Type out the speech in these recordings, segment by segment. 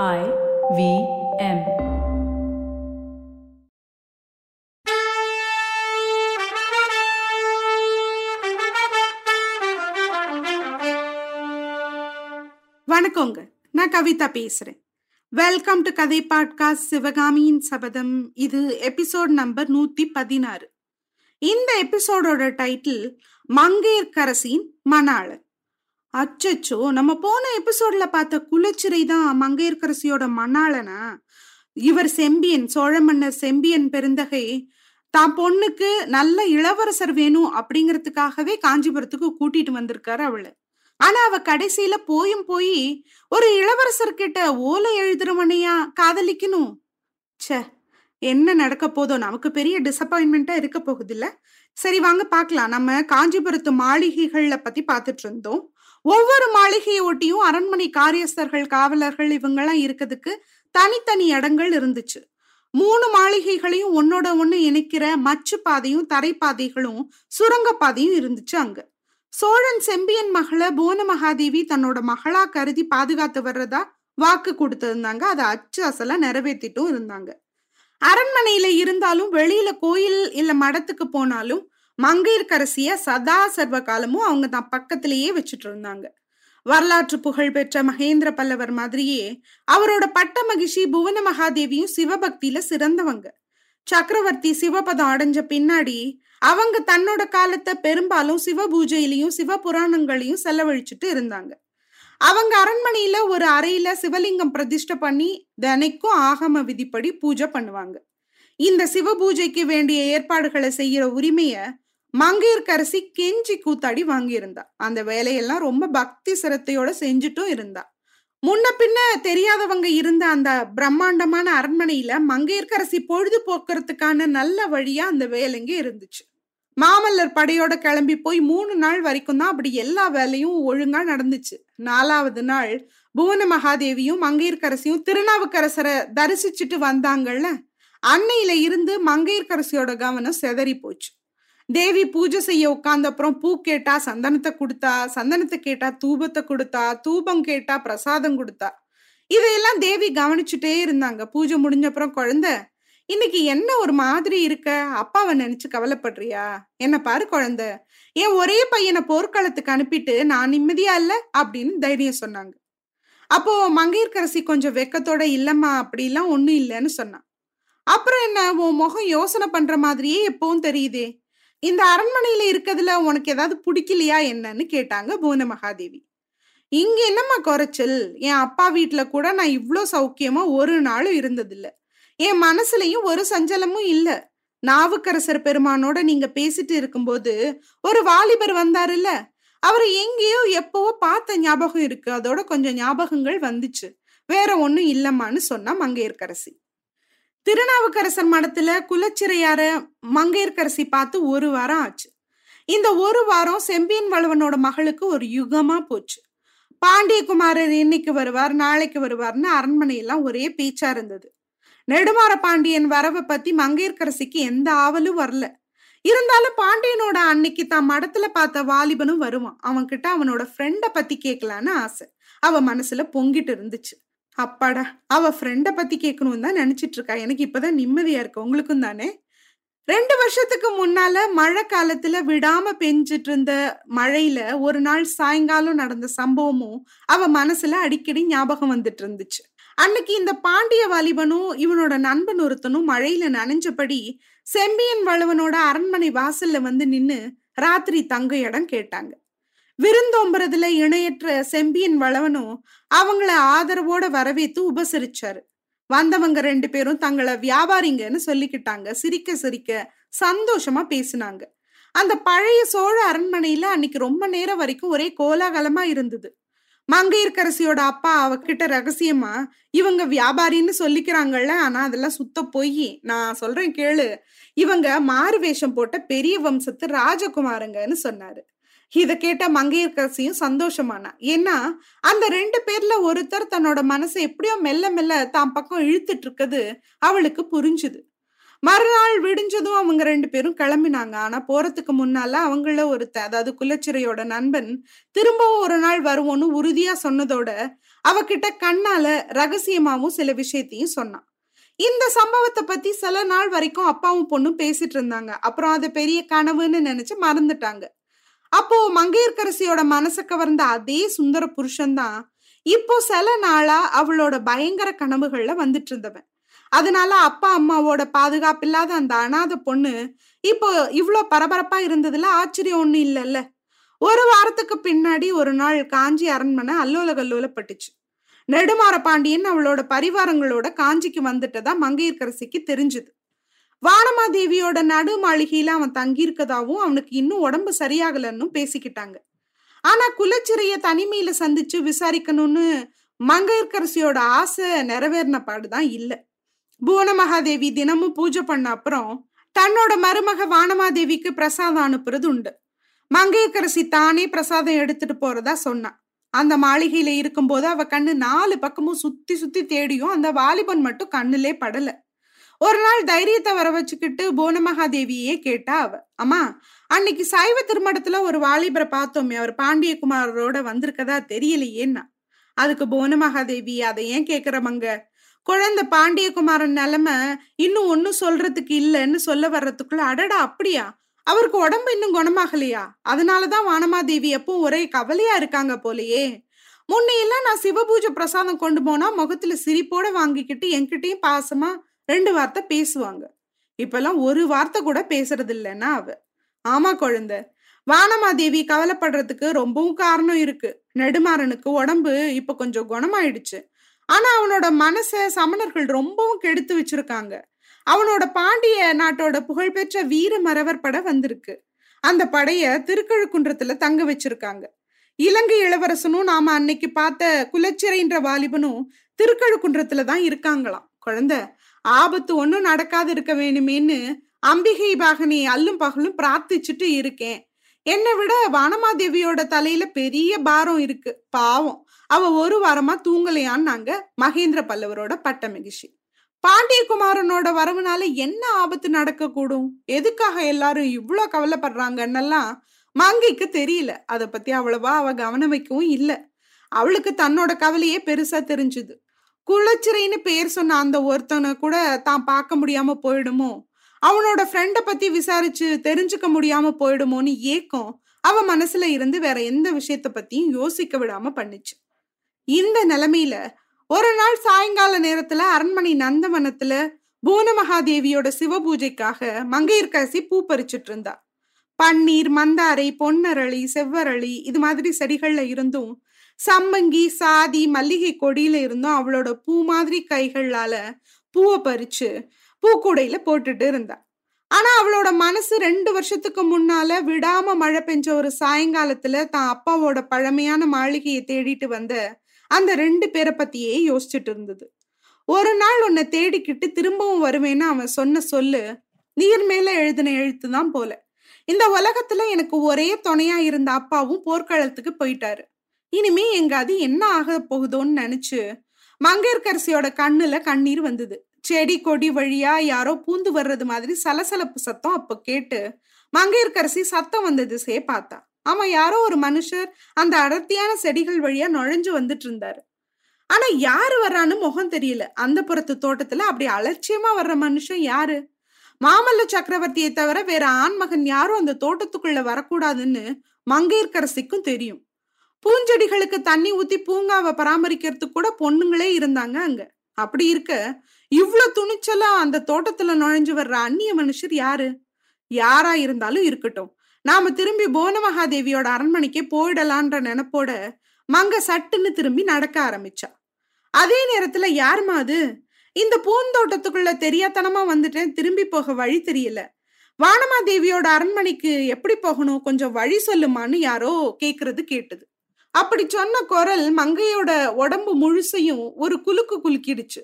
I V M. வணக்கங்க. நான் கவிதா பேசுறேன். வெல்கம் டு கதை பாட்காஸ்ட் சிவகாமியின் சபதம் இது எபிசோட் நம்பர் நூத்தி பதினாறு. இந்த எபிசோடோட டைட்டில் மங்கையர்க்கரசியின் மணாளன் அச்சச்சோ நம்ம போன எபிசோட்ல பார்த்த குலச்சிறை தான் மங்கையர்கரசியோட மணாளனா? இவர் செம்பியன் சோழ மன்னர் செம்பியன் பெருந்தகை. தான் பொண்ணுக்கு நல்ல இளவரசர் வேணும் அப்படிங்கிறதுக்காகவே காஞ்சிபுரத்துக்கு கூட்டிட்டு வந்திருக்காரு அவளை. ஆனா அவ கடைசியில போயும் போய் ஒரு இளவரசர்கிட்ட ஓலை எழுதுறவனையா காதலிக்கணும்? ச்சே என்ன நடக்க போதோ நமக்கு பெரிய டிசப்பாயின்மெண்டா இருக்க போகுது இல்ல சரி வாங்க பார்க்கலாம். நம்ம காஞ்சிபுரத்து மாளிகைகள்ல பத்தி பார்த்துட்டு இருந்தோம். ஒவ்வொரு மாளிகையை ஒட்டியும் அரண்மனை காரியஸ்தர்கள் காவலர்கள் இவங்கெல்லாம் இருக்கிறதுக்கு தனித்தனி இடங்கள் இருந்துச்சு. மூணு மாளிகைகளையும் ஒன்னோட ஒண்ணு இணைக்கிற மச்சு பாதையும் தரைப்பாதைகளும் சுரங்கப்பாதையும் இருந்துச்சு அங்க. சோழன் செம்பியன் மகளை புவன மகாதேவி தன்னோட மகளா கருதி பாதுகாத்து வர்றதா வாக்கு கொடுத்திருந்தாங்க. அதை அச்சு அசலா நிறைவேற்றிட்டும் இருந்தாங்க. அரண்மனையில இருந்தாலும் வெளியில கோயில் இல்ல மடத்துக்கு போனாலும் மங்கையர்க்கரசிய சதா சர்வ காலமும் அவங்க தான் பக்கத்திலேயே வச்சுட்டு இருந்தாங்க. வரலாற்று புகழ் பெற்ற மகேந்திர பல்லவர் மாதிரியே அவரோட பட்ட மகிழ்ச்சி புவன மகாதேவியும் சிவபக்தியில சிறந்தவங்க. சக்கரவர்த்தி சிவபதம் அடைஞ்ச பின்னாடி அவங்க தன்னோட காலத்தை பெரும்பாலும் சிவ பூஜையிலையும் சிவ புராணங்களையும் செலவழிச்சுட்டு இருந்தாங்க. அவங்க அரண்மனையில ஒரு அறையில சிவலிங்கம் பிரதிஷ்டை பண்ணி தினைக்கும் ஆகம விதிப்படி பூஜை பண்ணுவாங்க. இந்த சிவ பூஜைக்கு வேண்டிய ஏற்பாடுகளை செய்யற உரிமைய மங்கையர்க்கரசி கெஞ்சி கூத்தாடி வாங்கியிருந்தா. அந்த வேலையெல்லாம் ரொம்ப பக்தி சிரத்தையோட செஞ்சுட்டும் இருந்தா. முன்ன பின்ன தெரியாதவங்க இருந்த அந்த பிரம்மாண்டமான அரண்மனையில மங்கையர்க்கரசி பொழுது போக்குறதுக்கான நல்ல வழியா அந்த வேலைங்க இருந்துச்சு. மாமல்லர் படையோட கிளம்பி போய் மூணு நாள் வரைக்கும் தான் அப்படி எல்லா வேலையும் ஒழுங்கா நடந்துச்சு. நாலாவது நாள் புவன மகாதேவியும் மங்கையர்க்கரசியும் திருநாவுக்கரசரை தரிசிச்சுட்டு வந்தாங்கல்ல அன்னையில இருந்து மங்கையர்க்கரசியோட கவனம் செதறி போச்சு தேவி பூஜை செய்ய உட்கார்ந்த அப்புறம் பூ கேட்டா சந்தனத்தை கொடுத்தா சந்தனத்தை கேட்டா தூபத்தை கொடுத்தா தூபம் கேட்டா பிரசாதம் கொடுத்தா. இதையெல்லாம் தேவி கவனிச்சுட்டே இருந்தாங்க. பூஜை முடிஞ்ச அப்புறம் குழந்தை இன்னைக்கு என்ன ஒரு மாதிரி இருக்க? அப்பாவை நினைச்சு கவலைப்படுறியா? என்ன பாரு குழந்தை என் ஒரே பையனை போர்க்களத்துக்கு அனுப்பிட்டு நான் நிம்மதியா இல்ல? அப்படின்னு தைரியம் சொன்னாங்க. அப்போ மங்கையர்கரசி கொஞ்சம் வெக்கத்தோட இல்லம்மா அப்படிலாம் ஒன்றும் இல்லைன்னு சொன்னான். அப்புறம் என்ன உன் முகம் யோசனை பண்ற மாதிரியே எப்பவும் தெரியுதே இந்த அரண்மனையில இருக்கிறதுல உனக்கு ஏதாவது பிடிக்கலையா என்னன்னு கேட்டாங்க புவன மகாதேவி. இங்க என்னம்மா குறைச்சல்? என் அப்பா வீட்டுல கூட நான் இவ்வளோ சௌக்கியமா ஒரு நாளும் இருந்ததில்ல. என் மனசுலயும் ஒரு சஞ்சலமும் இல்ல. நாவுக்கரசர் பெருமானோட நீங்க பேசிட்டு இருக்கும்போது ஒரு வாலிபர் வந்தாருல்ல? அவர் எங்கேயோ எப்பவோ பார்த்த ஞாபகம் இருக்கு. அதோட கொஞ்சம் ஞாபகங்கள் வந்துச்சு. வேற ஒன்றும் இல்லம்மான்னு சொன்னா மங்கையர்கரசி திருநாவுக்கரசர் மடத்துல குலச்சிறையார மங்கையர்கரசி பார்த்து ஒரு வாரம் ஆச்சு. இந்த ஒரு வாரம் செம்பியன் வளவனோட மகளுக்கு ஒரு யுகமா போச்சு. பாண்டியகுமாரர் இன்னைக்கு வருவார் நாளைக்கு வருவார்னு அரண்மனையெல்லாம் ஒரே பேச்சா இருந்தது. நெடுமாற பாண்டியன் வரவை பத்தி மங்கையர்கரசிக்கு எந்த ஆவலும் வரல. இருந்தாலும் பாண்டியனோட அன்னைக்கு தான் மடத்துல பார்த்த வாலிபனும் வருவான். அவன்கிட்ட அவனோட ஃப்ரெண்டை பத்தி கேட்கலான்னு ஆசை. அவன் மனசுல பொங்கிட்டு இருந்துச்சு. அப்பாடா அவ ஃப்ரெண்டை பத்தி கேட்கணும்னு தான் நினைச்சிட்டு இருக்கா எனக்கு இப்பதான் நிம்மதியா இருக்கு. உங்களுக்கும் தானே? ரெண்டு வருஷத்துக்கு முன்னால மழை காலத்துல விடாம பெஞ்சிட்டு இருந்த மழையில ஒரு நாள் சாயங்காலம் நடந்த சம்பவமும் அவ மனசுல அடிக்கடி ஞாபகம் வந்துட்டு இருந்துச்சு அன்னைக்கு இந்த பாண்டிய வாலிபனும் இவனோட நண்பன் ஒருத்தனும் மழையில நனைஞ்சபடி செம்பியன் வளவனோட அரண்மனை வாசல்ல வந்து நின்னு ராத்திரி தங்க இடம் கேட்டாங்க. விருந்தோம்புறதுல இணையற்ற செம்பியன் வளவனும் அவங்கள ஆதரவோட வரவேத்து உபசரிச்சாரு. வந்தவங்க ரெண்டு பேரும் தங்களை வியாபாரிங்கன்னு சொல்லிக்கிட்டாங்க. சிரிக்க சிரிக்க சந்தோஷமா பேசினாங்க. அந்த பழைய சோழ அரண்மனையில அன்னைக்கு ரொம்ப நேரம் வரைக்கும் ஒரே கோலாகலமா இருந்தது. மங்கையர்க்கரசியோட அப்பா அவகிட்ட ரகசியமா இவங்க வியாபாரின்னு சொல்லிக்கிறாங்கல்ல ஆனா அதெல்லாம் சுத்த போய். நான் சொல்றேன் கேளு. இவங்க மாறு வேஷம் போட்ட பெரிய வம்சத்து ராஜகுமாரங்கன்னு சொன்னாரு. இதை கேட்ட மங்கையர்கரசியும் சந்தோஷமானா? ஏன்னா அந்த ரெண்டு பேர்ல ஒருத்தர் தன்னோட மனசை எப்படியோ மெல்ல மெல்ல தான் பக்கம் இழுத்துட்டு இருக்குது அவளுக்கு புரிஞ்சுது. மறுநாள் விடிஞ்சதும் அவங்க ரெண்டு பேரும் கிளம்பினாங்க. ஆனா போறதுக்கு முன்னால அவங்கள ஒருத்த அதாவது குலச்சிறையோட நண்பன் திரும்பவும் ஒரு நாள் வருவோன்னு உறுதியா சொன்னதோட அவகிட்ட கண்ணால ரகசியமாவும் சில விஷயத்தையும் சொன்னான். இந்த சம்பவத்தை பத்தி சில நாள் வரைக்கும் அப்பாவும் பொண்ணும் பேசிட்டு இருந்தாங்க அப்புறம் அதை பெரிய கனவுன்னு நினைச்சு மறந்துட்டாங்க. அப்போ மங்கையர்கரசியோட மனசை கவர்ந்த அதே சுந்தர புருஷன்தான் இப்போ சில நாளா அவளோட பயங்கர கனவுகள்ல வந்துட்டு இருந்தவன் அதனால அப்பா அம்மாவோட பாதுகாப்பு இல்லாத அந்த அனாத பொண்ணு இப்போ இவ்வளோ பரபரப்பா இருந்ததுல ஆச்சரியம் ஒண்ணு இல்லைல்ல. ஒரு வாரத்துக்கு பின்னாடி ஒரு நாள் காஞ்சி அரண்மனை அல்லோல கல்லோலப்பட்டுச்சு நெடுமாற பாண்டியன் அவளோட பரிவாரங்களோட காஞ்சிக்கு வந்துட்டதா மங்கையர்கரசிக்கு தெரிஞ்சுது. வானமாதேவியோட நடு மாளிகையில அவன் தங்கியிருக்கதாவும் அவனுக்கு இன்னும் உடம்பு சரியாகலன்னு பேசிக்கிட்டாங்க. ஆனா குலச்சிறைய தனிமையில சந்திச்சு விசாரிக்கணும்னு மங்கையர்கரசியோட ஆசை நிறைவேறின பாடுதான் இல்லை. புவன மகாதேவி தினமும் பூஜை பண்ண அப்புறம் தன்னோட மருமக வானமாதேவிக்கு பிரசாதம் அனுப்புறது உண்டு. மங்கையர்கரசி தானே பிரசாதம் எடுத்துட்டு போறதா சொன்னான் அந்த மாளிகையில இருக்கும்போது அவ கண்ணு நாலு பக்கமும் சுத்தி சுத்தி தேடியும் அந்த வாலிபன் மட்டும் கண்ணுலே படலை. ஒரு நாள் தைரியத்தை வர வச்சுக்கிட்டு புவனமகாதேவியே கேட்டா அவ. அம்மா அன்னைக்கு சைவ திருமணத்துல ஒரு வாலிபரை பார்த்தோமே அவர் பாண்டியகுமாரோட வந்திருக்கதா தெரியலையேன்னா. அதுக்கு புவனமகாதேவி அதை ஏன் கேக்குறமங்க? குழந்தை பாண்டியகுமாரன் நிலைமை இன்னும் ஒன்னும் சொல்றதுக்கு இல்லைன்னு சொல்ல வர்றதுக்குள்ள அடடா அப்படியா? அவருக்கு உடம்பு இன்னும் குணமாகலையா? அதனாலதான் வானமாதேவி எப்பவும் ஒரே கவலையா இருக்காங்க போலயே. முன்னையெல்லாம் நான் சிவபூஜை பிரசாதம் கொண்டு போனா முகத்துல சிரிப்போட வாங்கிக்கிட்டு என்கிட்டயும் பாசமா ரெண்டு வார்த்தை பேசுவாங்க. இப்பெல்லாம் ஒரு வார்த்தை கூட பேசுறது இல்லைன்னா அவ. ஆமா குழந்தை வானமாதேவி கவலைப்படுறதுக்கு ரொம்பவும் காரணம் இருக்கு. நெடுமாறனுக்கு உடம்பு இப்ப கொஞ்சம் குணமாயிடுச்சு. ஆனா அவனோட மனச சமணர்கள் ரொம்பவும் கெடுத்து வச்சிருக்காங்க. அவனோட பாண்டிய நாட்டோட புகழ்பெற்ற வீர மறவர் படை வந்திருக்கு. அந்த படைய திருக்கழுக்குன்றத்துல தங்க வச்சிருக்காங்க. இலங்கை இளவரசனும் நாம அன்னைக்கு பார்த்த குலச்சிறைன்ற வாலிபனும் திருக்கழுக்குன்றத்துல தான் இருக்காங்களாம். குழந்தை ஆபத்து ஒன்றும் நடக்காது இருக்க வேணுமேன்னு அம்பிகை பாகனி அல்லும் பகலும் பிரார்த்திச்சுட்டு இருக்கேன். என்னை விட வானமாதேவியோட தலையில பெரிய பாரம் இருக்கு. பாவம். அவ ஒரு வாரமா தூங்கலையான்னாங்க மகேந்திர பல்லவரோட பட்ட மகிழ்ச்சி. பாண்டியகுமாரனோட வரவுனால என்ன ஆபத்து நடக்க கூடும் எதுக்காக எல்லாரும் இவ்வளோ கவலைப்படுறாங்கன்னெல்லாம் மங்கைக்கு தெரியல. அதை பத்தி அவ்வளவா அவ கவனம் வைக்கவும் இல்லை. அவளுக்கு தன்னோட கவலையே பெருசா தெரிஞ்சுது. குளச்சிறைன்னு பேர் சொன்ன அந்த ஒருத்தனை கூட தான் பார்க்க முடியாம போயிடுமோ? அவனோட ஃப்ரெண்டை பத்தி விசாரிச்சு தெரிஞ்சுக்க முடியாம போயிடுமோன்னு ஏக்கம் அவ மனசுல இருந்து வேற எந்த விஷயத்த பத்தியும் யோசிக்க விடாம பண்ணுச்சு. இந்த நிலைமையில ஒரு நாள் சாயங்கால நேரத்துல அரண்மனை நந்தவனத்துல பூன மகாதேவியோட சிவ பூஜைக்காக மங்கையர்காசி பூ பறிச்சிட்டு இருந்தா. பன்னீர் மந்தாரை பொன்னரளி செவ்வரளி இது மாதிரி செடிகள்ல இருந்தும் சம்பங்கி சாதி மல்லிகை கொடியில இருந்தும் அவளோட பூ மாதிரி கைகளால பூவை பறிச்சு பூக்கூடையில போட்டுட்டு இருந்தா. ஆனா அவளோட மனசு ரெண்டு வருஷத்துக்கு முன்னால விடாம மழை பெஞ்ச ஒரு சாயங்காலத்துல தான் அப்பாவோட பழமையான மாளிகையை தேடிட்டு வந்த அந்த ரெண்டு பேரை பத்தியே யோசிச்சுட்டு இருந்தது. ஒரு நாள் உன்னை தேடிக்கிட்டு திரும்பவும் வருவேன்னு அவன் சொன்ன சொல்லு நீர் மேல எழுதின எழுத்து தான் போல. இந்த உலகத்துல எனக்கு ஒரே துணையா இருந்த அப்பாவும் போர்க்களத்துக்கு போயிட்டாரு. இனிமே எங்க அது என்ன ஆக போகுதோன்னு நினைச்சு மங்கையர்கரசியோட கண்ணுல கண்ணீர் வந்தது. செடி கொடி வழியா யாரோ பூந்து வர்றது மாதிரி சலசலப்பு சத்தம் அப்ப கேட்டு மங்கையர்கரசி சத்தம் வந்த சே பார்த்தா ஆமா யாரோ ஒரு மனுஷர் அந்த அடர்த்தியான செடிகள் வழியா நுழைஞ்சு வந்துட்டு இருந்தாரு. ஆனா யாரு வர்றான்னு முகம் தெரியல. அந்த புறத்து தோட்டத்துல அப்படி அலட்சியமா வர்ற மனுஷன் யாரு? மாமல்ல சக்கரவர்த்தியை தவிர வேற ஆண்மகன் யாரும் அந்த தோட்டத்துக்குள்ள வரக்கூடாதுன்னு மங்கையர்கரசிக்கும் தெரியும். பூஞ்செடிகளுக்கு தண்ணி ஊத்தி பூங்காவை பராமரிக்கிறதுக்கு கூட பொண்ணுங்களே இருந்தாங்க அங்க. அப்படி இருக்க இவ்வளவு துணிச்சலா அந்த தோட்டத்துல நுழைஞ்சு வர்ற அந்நிய மனுஷர் யாரு? யாரா இருந்தாலும் இருக்கட்டும். நாம திரும்பி போனமகாதேவியோட அரண்மனைக்கே போயிடலான்ற நினைப்போட மங்க சட்டுன்னு திரும்பி நடக்க ஆரம்பிச்சா. அதே நேரத்துல யாருமா அது? இந்த பூந்தோட்டத்துக்குள்ள தெரியாதனமா வந்துட்டேன் திரும்பி போக வழி தெரியல. வானமாதேவியோட அரண்மனைக்கு எப்படி போகணும்? கொஞ்சம் வழி சொல்லுமான்னு யாரோ கேக்குறது கேட்டது. அப்படி சொன்ன குரல் மங்கையோட உடம்பு முழுசையும் ஒரு குலுக்கு குலுக்கிடுச்சு.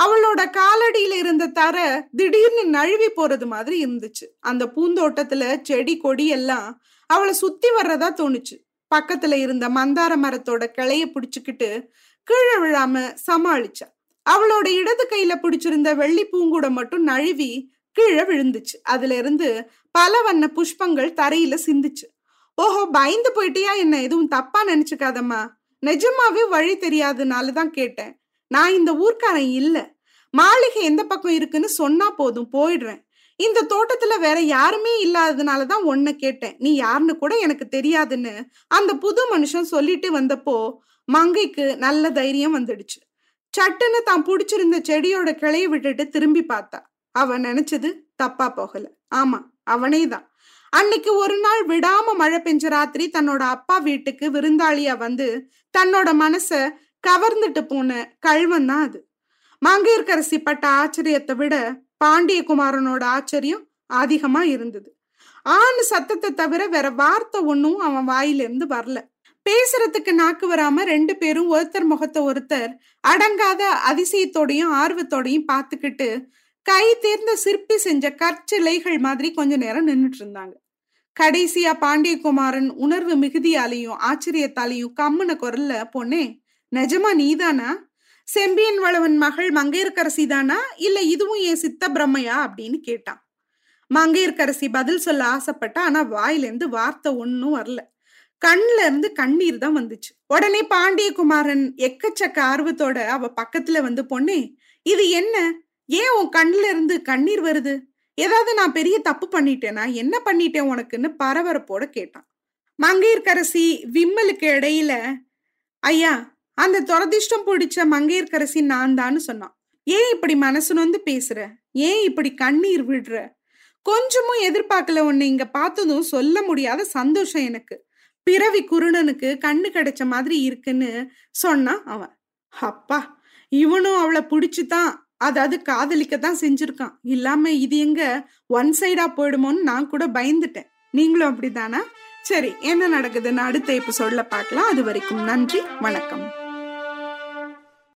அவளோட காலடியில இருந்த தர திடீர்னு நழுவி போறது மாதிரி இருந்துச்சு. அந்த பூந்தோட்டத்துல செடி கொடி எல்லாம் அவளை சுத்தி வர்றதா தோணுச்சு. பக்கத்துல இருந்த மந்தார மரத்தோட கிளைய பிடிச்சுக்கிட்டு கீழே விழாம சமாளிச்சா. அவளோட இடது கையில பிடிச்சிருந்த வெள்ளி பூங்கூடம் மட்டும் நழுவி கீழே விழுந்துச்சு. அதுல இருந்து பல வண்ண புஷ்பங்கள் தரையில சிந்துச்சு. ஓஹோ பயந்து போயிட்டியா என்ன? எதுவும் தப்பா நினைச்சுக்காதம்மா. நிஜமாவே வழி தெரியாதனால தான் கேட்டேன். நான் இந்த ஊர்க்காரன் இல்ல. மாளிகை எந்த பக்கம் இருக்குன்னு சொன்னா போதும் போயிடுறேன். இந்த தோட்டத்துல வேற யாருமே இல்லாததுனால தான் உன்னை கேட்டேன். நீ யாருன்னு கூட எனக்கு தெரியாதுன்னு அந்த புது மனுஷன் சொல்லிட்டு வந்தப்போ மங்கைக்கு நல்ல தைரியம் வந்துடுச்சு. சட்டுன்னு தான் புடிச்சிருந்த செடியோட கிளைய விட்டுட்டு திரும்பி பார்த்தா. அவன் நினைச்சது தப்பா போகல. ஆமா அவனே தான். அன்னைக்கு ஒரு நாள் விடாம மழை பெஞ்ச ராத்திரி தன்னோட அப்பா வீட்டுக்கு விருந்தாளியா வந்து தன்னோட மனச கவர்ந்துட்டு போன கல்வன் தான் அது. மங்கையர்கரசி பட்ட ஆச்சரியத்தை விட பாண்டியகுமாரனோட ஆச்சரியம் அதிகமா இருந்தது. ஆண் சத்தத்தை தவிர வேற வார்த்தை ஒன்றும் அவன் வாயிலிருந்து வரல. பேசுறதுக்கு நாக்கு வராம ரெண்டு பேரும் ஒருத்தர் முகத்தை ஒருத்தர் அடங்காத அதிசயத்தோடையும் ஆர்வத்தோடையும் பார்த்துக்கிட்டு கை தேர்ந்த சிற்பி செஞ்ச கற்சிலைகள் மாதிரி கொஞ்ச நேரம் நின்றுட்டு இருந்தாங்க கடைசியா பாண்டியகுமாரன் உணர்வு மிகுதியாலையும் ஆச்சரியத்தாலையும் கம்முன குரல்ல பொண்ணே நிஜமா நீதானா? செம்பியன் வளவன் மகள் மங்கையர்கரசி தானா? இல்ல இதுவும் என் சித்த பிரம்மையா அப்படின்னு கேட்டான். மங்கையர்கரசி பதில் சொல்ல ஆசைப்பட்டா ஆனா வாயிலேருந்து வார்த்தை ஒன்னும் வரல. கண்ல இருந்து கண்ணீர் தான் வந்துச்சு. உடனே பாண்டியகுமாரன் எக்கச்சக்க ஆர்வத்தோட அவ பக்கத்துல வந்து பொண்ணே இது என்ன? ஏன் உன் கண்ணுல இருந்து கண்ணீர் வருது? ஏதாவது நான் பெரிய தப்பு பண்ணிட்டேனா? என்ன பண்ணிட்டேன் உனக்குன்னு பரபரப்போட கேட்டான். மங்கையர்கரசி விம்மலுக்கு இடையில ஐயா அந்த துரதிஷ்டம் பிடிச்ச மங்கையர்கரசி நான் தான்னு சொன்னான். ஏன் இப்படி மனசு நொந்து பேசுற? ஏன் இப்படி கண்ணீர் விடுற? கொஞ்சமும் எதிர்பார்க்கல உன்னை இங்க பார்த்ததும் சொல்ல முடியாத சந்தோஷம் எனக்கு. பிறவி குருணனுக்கு கண்ணு கிடைச்ச மாதிரி இருக்குன்னு சொன்னான் அவன். அப்பா இவனும் அவளை பிடிச்சுதான் அதாவது காதலிக்க தான் செஞ்சிருக்கான். இல்லாம இது எங்க? ஒன் சைடா போயிடுமோன்னு நான் கூட பயந்துட்டேன். நீங்களும் அப்படிதானா சரி என்ன நடக்குதுன்னு அடுத்த எபிசோட்ல பார்க்கலாம். அது வரைக்கும் நன்றி வணக்கம்.